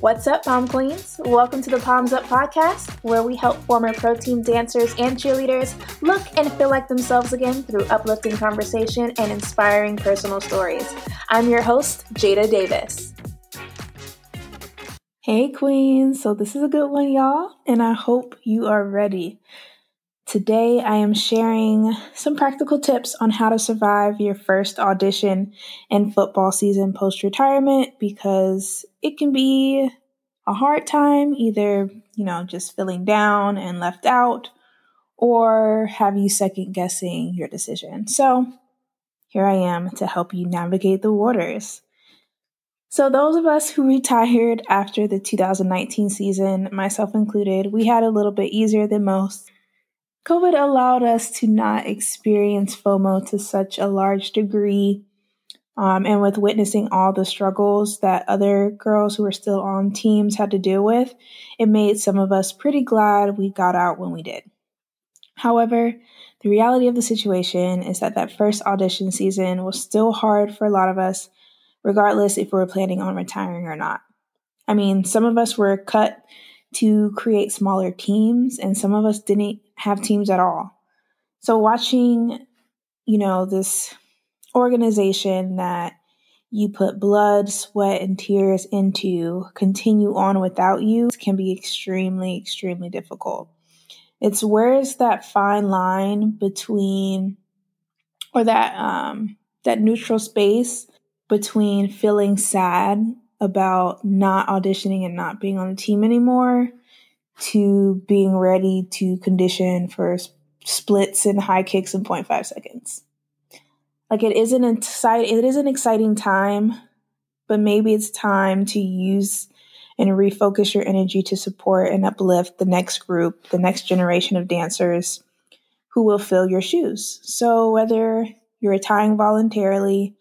What's up, Palm Queens? Welcome to the Palms Up podcast, where we help former pro team dancers and cheerleaders look and feel like themselves again through uplifting conversation and inspiring personal stories. I'm your host, Jada Davis. Hey, Queens. So, this is a good one, y'all, and I hope you are ready. Today, I am sharing some practical tips on how to survive your first audition and football season post retirement because it can be a hard time, either, you know, just feeling down and left out, or have you second guessing your decision. So, here I am to help you navigate the waters. So, those of us who retired after the 2019 season, myself included, we had a little bit easier than most. COVID allowed us to not experience FOMO to such a large degree. Um, and with witnessing all the struggles that other girls who were still on teams had to deal with, it made some of us pretty glad we got out when we did. However, the reality of the situation is that that first audition season was still hard for a lot of us regardless if we were planning on retiring or not. I mean, some of us were cut to create smaller teams, and some of us didn't have teams at all. So, watching, you know, this organization that you put blood, sweat, and tears into continue on without you can be extremely, extremely difficult. It's where's that fine line between, or that um, that neutral space between feeling sad about not auditioning and not being on the team anymore to being ready to condition for splits and high kicks in 0.5 seconds. Like it is an exciting, it is an exciting time, but maybe it's time to use and refocus your energy to support and uplift the next group, the next generation of dancers who will fill your shoes. So whether you're retiring voluntarily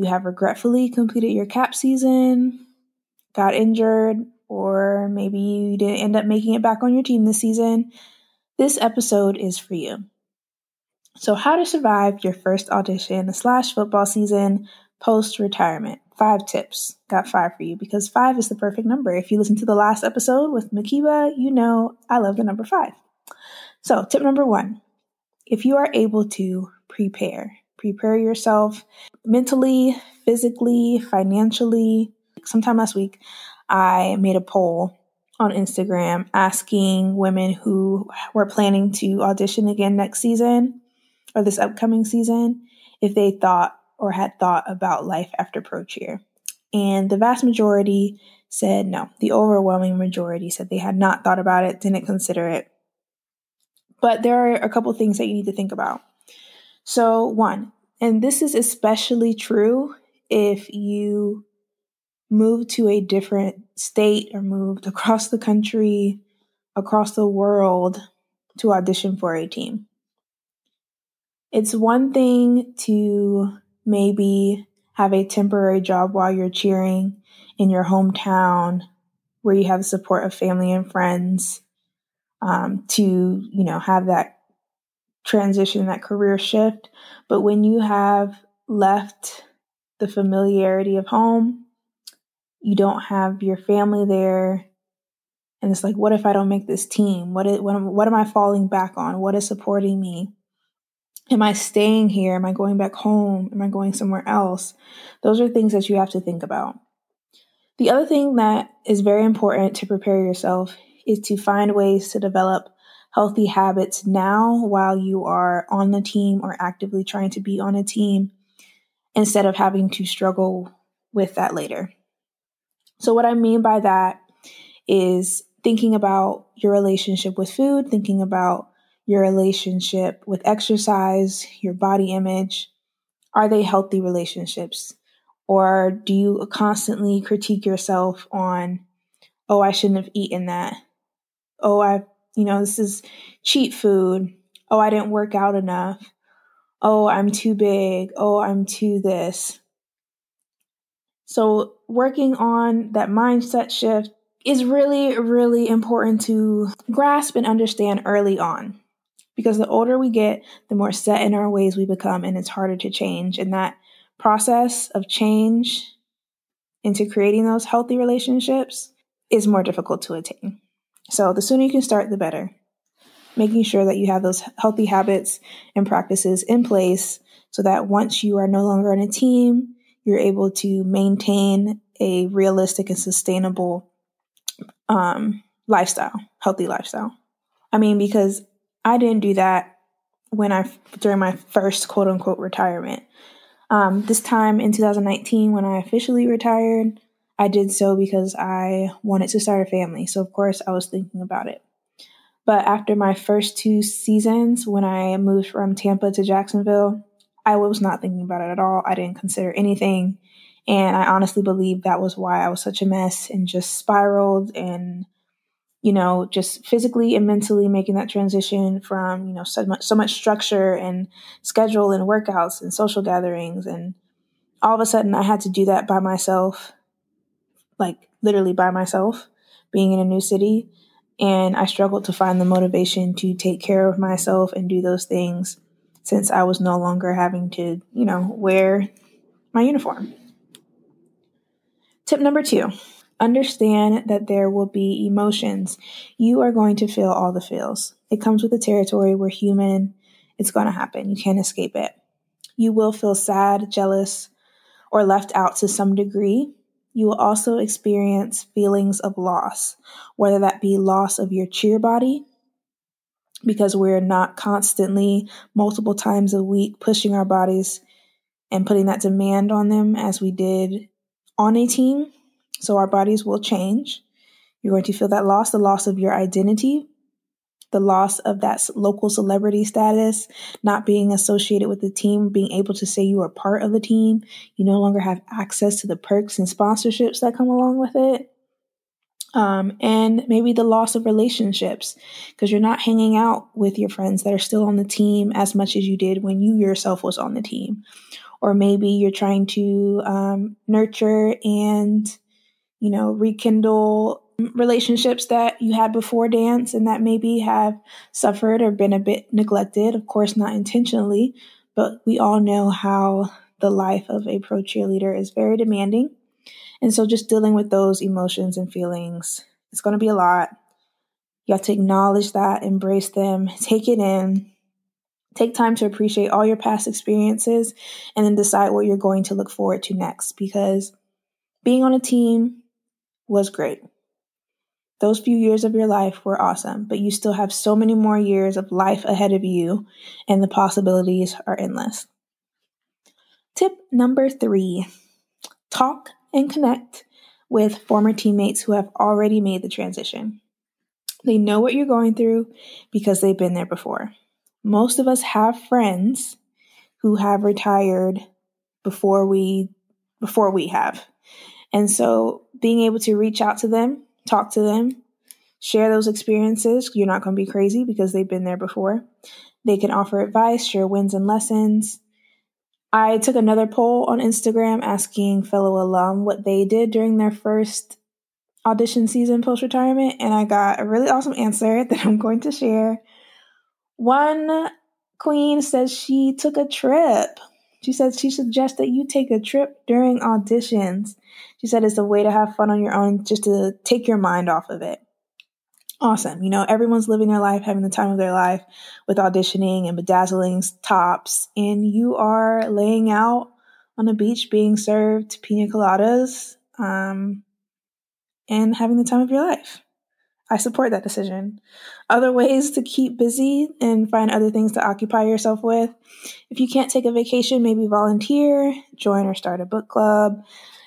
you have regretfully completed your cap season, got injured, or maybe you didn't end up making it back on your team this season, this episode is for you. So, how to survive your first audition slash football season post retirement. Five tips. Got five for you because five is the perfect number. If you listen to the last episode with Makiba, you know I love the number five. So, tip number one if you are able to prepare, prepare yourself mentally, physically, financially. Sometime last week, I made a poll on Instagram asking women who were planning to audition again next season or this upcoming season if they thought or had thought about life after pro cheer. And the vast majority said no. The overwhelming majority said they had not thought about it, didn't consider it. But there are a couple things that you need to think about. So, one, and this is especially true if you move to a different state or moved across the country, across the world to audition for a team. It's one thing to maybe have a temporary job while you're cheering in your hometown where you have the support of family and friends um, to you know have that transition, that career shift. But when you have left the familiarity of home, you don't have your family there. And it's like, what if I don't make this team? What, is, what, am, what am I falling back on? What is supporting me? Am I staying here? Am I going back home? Am I going somewhere else? Those are things that you have to think about. The other thing that is very important to prepare yourself is to find ways to develop healthy habits now while you are on the team or actively trying to be on a team instead of having to struggle with that later. So, what I mean by that is thinking about your relationship with food, thinking about your relationship with exercise, your body image. Are they healthy relationships? Or do you constantly critique yourself on, oh, I shouldn't have eaten that? Oh, I've you know, this is cheat food. Oh, I didn't work out enough. Oh, I'm too big. Oh, I'm too this. So, working on that mindset shift is really, really important to grasp and understand early on. Because the older we get, the more set in our ways we become, and it's harder to change. And that process of change into creating those healthy relationships is more difficult to attain. So the sooner you can start, the better. Making sure that you have those healthy habits and practices in place so that once you are no longer on a team, you're able to maintain a realistic and sustainable um, lifestyle, healthy lifestyle. I mean, because I didn't do that when I during my first quote unquote retirement. Um, this time in 2019, when I officially retired, I did so because I wanted to start a family. So of course, I was thinking about it. But after my first two seasons, when I moved from Tampa to Jacksonville, I was not thinking about it at all. I didn't consider anything. And I honestly believe that was why I was such a mess and just spiraled and, you know, just physically and mentally making that transition from, you know, so much, so much structure and schedule and workouts and social gatherings. And all of a sudden I had to do that by myself, like literally by myself, being in a new city. And I struggled to find the motivation to take care of myself and do those things since I was no longer having to, you know, wear my uniform. Tip number two understand that there will be emotions. You are going to feel all the feels. It comes with the territory. We're human. It's going to happen. You can't escape it. You will feel sad, jealous, or left out to some degree. You will also experience feelings of loss, whether that be loss of your cheer body, because we're not constantly multiple times a week pushing our bodies and putting that demand on them as we did on a team. So our bodies will change. You're going to feel that loss, the loss of your identity, the loss of that local celebrity status, not being associated with the team, being able to say you are part of the team. You no longer have access to the perks and sponsorships that come along with it. Um, and maybe the loss of relationships because you're not hanging out with your friends that are still on the team as much as you did when you yourself was on the team or maybe you're trying to um, nurture and you know rekindle relationships that you had before dance and that maybe have suffered or been a bit neglected of course not intentionally but we all know how the life of a pro cheerleader is very demanding. And so just dealing with those emotions and feelings it's going to be a lot. You have to acknowledge that embrace them take it in. Take time to appreciate all your past experiences and then decide what you're going to look forward to next because being on a team was great. Those few years of your life were awesome, but you still have so many more years of life ahead of you, and the possibilities are endless. Tip number three talk and connect with former teammates who have already made the transition. They know what you're going through because they've been there before most of us have friends who have retired before we before we have. And so being able to reach out to them, talk to them, share those experiences, you're not going to be crazy because they've been there before. They can offer advice, share wins and lessons. I took another poll on Instagram asking fellow alum what they did during their first audition season post retirement, and I got a really awesome answer that I'm going to share. One queen says she took a trip. She said she suggests that you take a trip during auditions. She said it's a way to have fun on your own, just to take your mind off of it. Awesome. You know, everyone's living their life, having the time of their life with auditioning and bedazzling tops, and you are laying out on a beach being served pina coladas um, and having the time of your life. I support that decision. Other ways to keep busy and find other things to occupy yourself with. If you can't take a vacation, maybe volunteer, join or start a book club,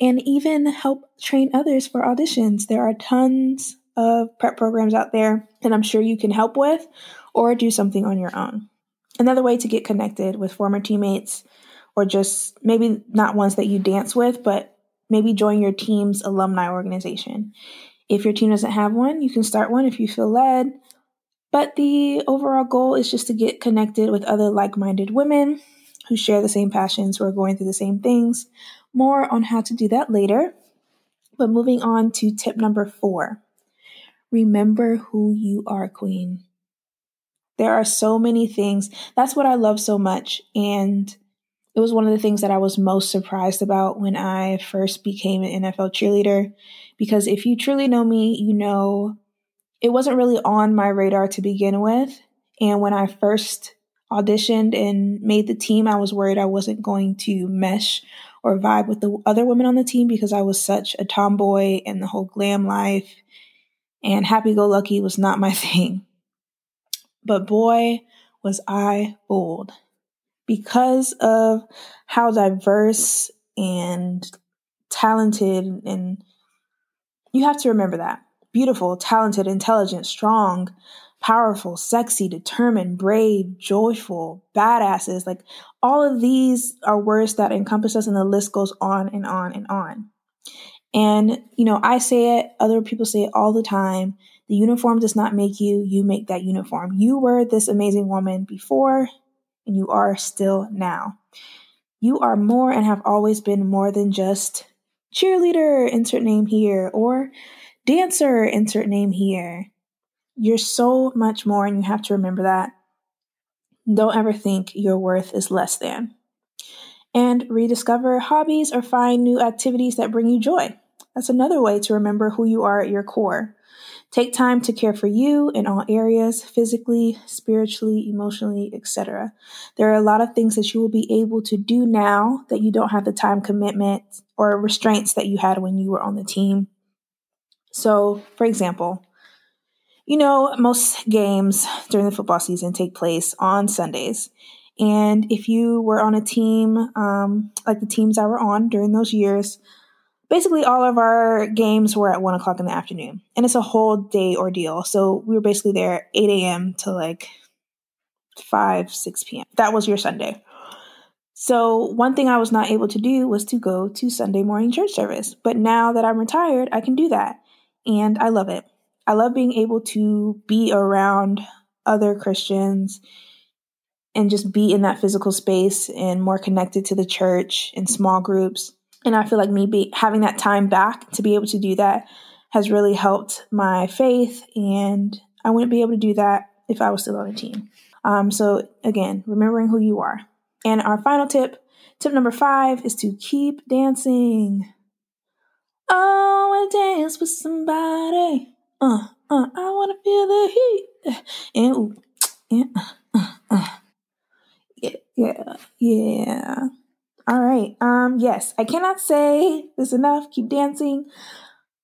and even help train others for auditions. There are tons of prep programs out there that I'm sure you can help with or do something on your own. Another way to get connected with former teammates or just maybe not ones that you dance with, but maybe join your team's alumni organization. If your team doesn't have one, you can start one if you feel led. But the overall goal is just to get connected with other like minded women who share the same passions, who are going through the same things. More on how to do that later. But moving on to tip number four remember who you are, queen. There are so many things. That's what I love so much. And It was one of the things that I was most surprised about when I first became an NFL cheerleader. Because if you truly know me, you know it wasn't really on my radar to begin with. And when I first auditioned and made the team, I was worried I wasn't going to mesh or vibe with the other women on the team because I was such a tomboy and the whole glam life and happy go lucky was not my thing. But boy, was I bold because of how diverse and talented and you have to remember that beautiful, talented, intelligent, strong, powerful, sexy, determined, brave, joyful, badasses. Like all of these are words that encompass us, and the list goes on and on and on. And, you know, I say it, other people say it all the time. The uniform does not make you, you make that uniform. You were this amazing woman before, and you are still now. You are more and have always been more than just cheerleader, insert name here, or dancer, insert name here. You're so much more, and you have to remember that. Don't ever think your worth is less than. And rediscover hobbies or find new activities that bring you joy. That's another way to remember who you are at your core. Take time to care for you in all areas, physically, spiritually, emotionally, etc. There are a lot of things that you will be able to do now that you don't have the time commitment or restraints that you had when you were on the team. So, for example, you know, most games during the football season take place on Sundays. And if you were on a team, um, like the teams I were on during those years, basically all of our games were at one o'clock in the afternoon. And it's a whole day ordeal. So we were basically there 8 a.m. to like 5, 6 p.m. That was your Sunday. So, one thing I was not able to do was to go to Sunday morning church service. But now that I'm retired, I can do that and I love it. I love being able to be around other Christians and just be in that physical space and more connected to the church in small groups. And I feel like me having that time back to be able to do that has really helped my faith. And I wouldn't be able to do that if I was still on a team. Um, so, again, remembering who you are. And our final tip, tip number five, is to keep dancing. Oh, I dance with somebody. Uh, uh, I wanna feel the heat. And ooh, yeah, uh, uh, yeah, yeah, yeah. Right. Um, yes, I cannot say this enough. Keep dancing.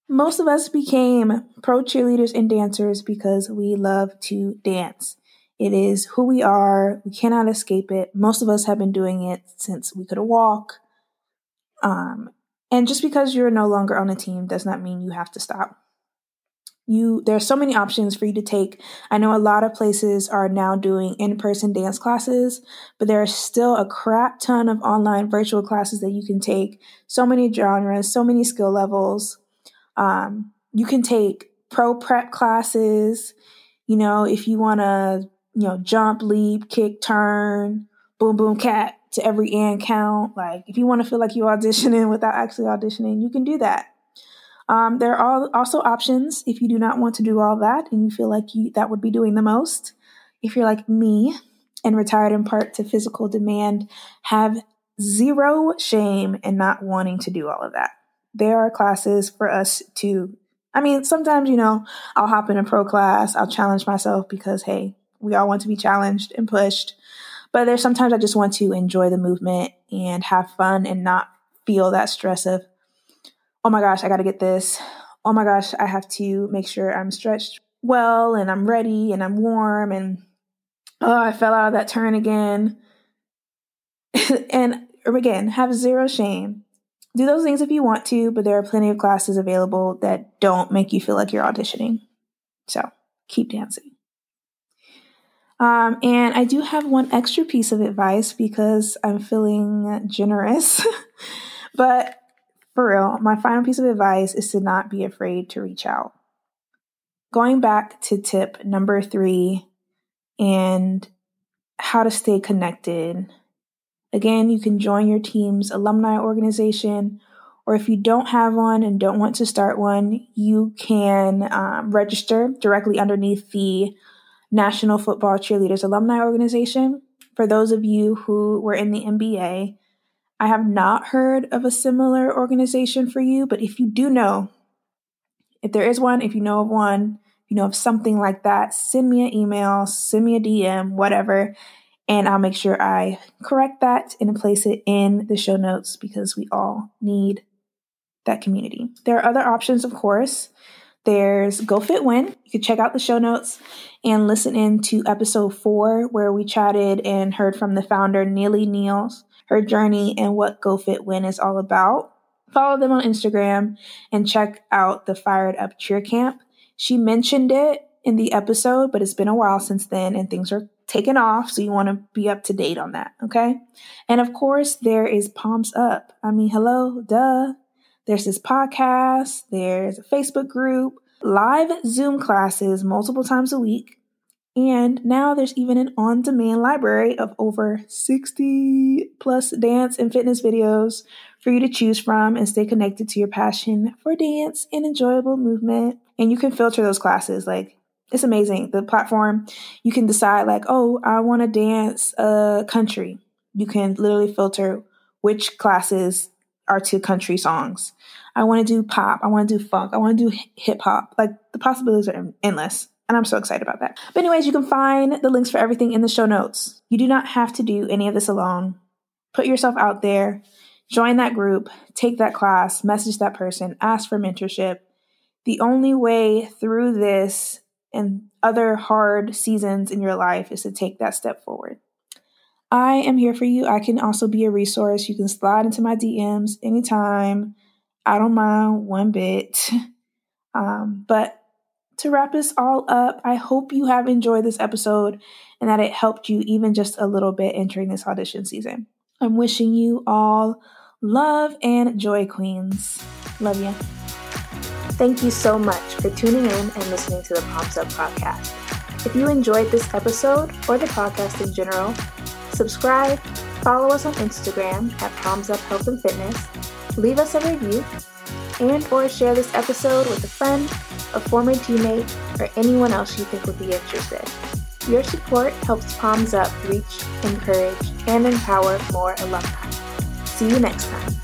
Most of us became pro cheerleaders and dancers because we love to dance. It is who we are. We cannot escape it. Most of us have been doing it since we could walk. Um, and just because you're no longer on a team does not mean you have to stop. You there are so many options for you to take. I know a lot of places are now doing in-person dance classes, but there are still a crap ton of online virtual classes that you can take. So many genres, so many skill levels. Um, you can take pro prep classes. You know, if you want to, you know, jump, leap, kick, turn, boom, boom, cat to every end count. Like if you want to feel like you're auditioning without actually auditioning, you can do that. Um, there are also options if you do not want to do all that and you feel like you, that would be doing the most. If you're like me and retired in part to physical demand, have zero shame in not wanting to do all of that. There are classes for us to, I mean, sometimes, you know, I'll hop in a pro class, I'll challenge myself because, hey, we all want to be challenged and pushed. But there's sometimes I just want to enjoy the movement and have fun and not feel that stress of, oh my gosh, I got to get this. Oh my gosh, I have to make sure I'm stretched well and I'm ready and I'm warm and oh, I fell out of that turn again. and again, have zero shame. Do those things if you want to, but there are plenty of classes available that don't make you feel like you're auditioning. So keep dancing. Um, and I do have one extra piece of advice because I'm feeling generous. but for real, my final piece of advice is to not be afraid to reach out. Going back to tip number three and how to stay connected. Again, you can join your team's alumni organization, or if you don't have one and don't want to start one, you can um, register directly underneath the National Football Cheerleaders Alumni Organization. for those of you who were in the NBA, I have not heard of a similar organization for you, but if you do know, if there is one, if you know of one, you know of something like that, send me an email, send me a DM, whatever, and I'll make sure I correct that and place it in the show notes because we all need that community. There are other options, of course. There's GoFitWin. You can check out the show notes and listen in to episode four, where we chatted and heard from the founder, Neely Neals, her journey and what Go Fit Win is all about. Follow them on Instagram and check out the Fired Up Cheer Camp. She mentioned it in the episode, but it's been a while since then and things are taken off. So you want to be up to date on that. Okay. And of course, there is Palms Up. I mean, hello, duh. There's this podcast, there's a Facebook group, live Zoom classes multiple times a week. And now there's even an on demand library of over 60 plus dance and fitness videos for you to choose from and stay connected to your passion for dance and enjoyable movement. And you can filter those classes. Like, it's amazing. The platform, you can decide, like, oh, I want to dance uh, country. You can literally filter which classes are to country songs. I want to do pop. I want to do funk. I want to do hip hop. Like, the possibilities are endless. And I'm so excited about that. But, anyways, you can find the links for everything in the show notes. You do not have to do any of this alone. Put yourself out there, join that group, take that class, message that person, ask for mentorship. The only way through this and other hard seasons in your life is to take that step forward. I am here for you. I can also be a resource. You can slide into my DMs anytime. I don't mind one bit. Um, but to wrap this all up, I hope you have enjoyed this episode and that it helped you even just a little bit entering this audition season. I'm wishing you all love and joy, Queens. Love you. Thank you so much for tuning in and listening to the Palms Up podcast. If you enjoyed this episode or the podcast in general, subscribe, follow us on Instagram at Palms Up Health and Fitness, leave us a review, and or share this episode with a friend, a former teammate, or anyone else you think would be interested. Your support helps Palms Up reach, encourage, and empower more alumni. See you next time.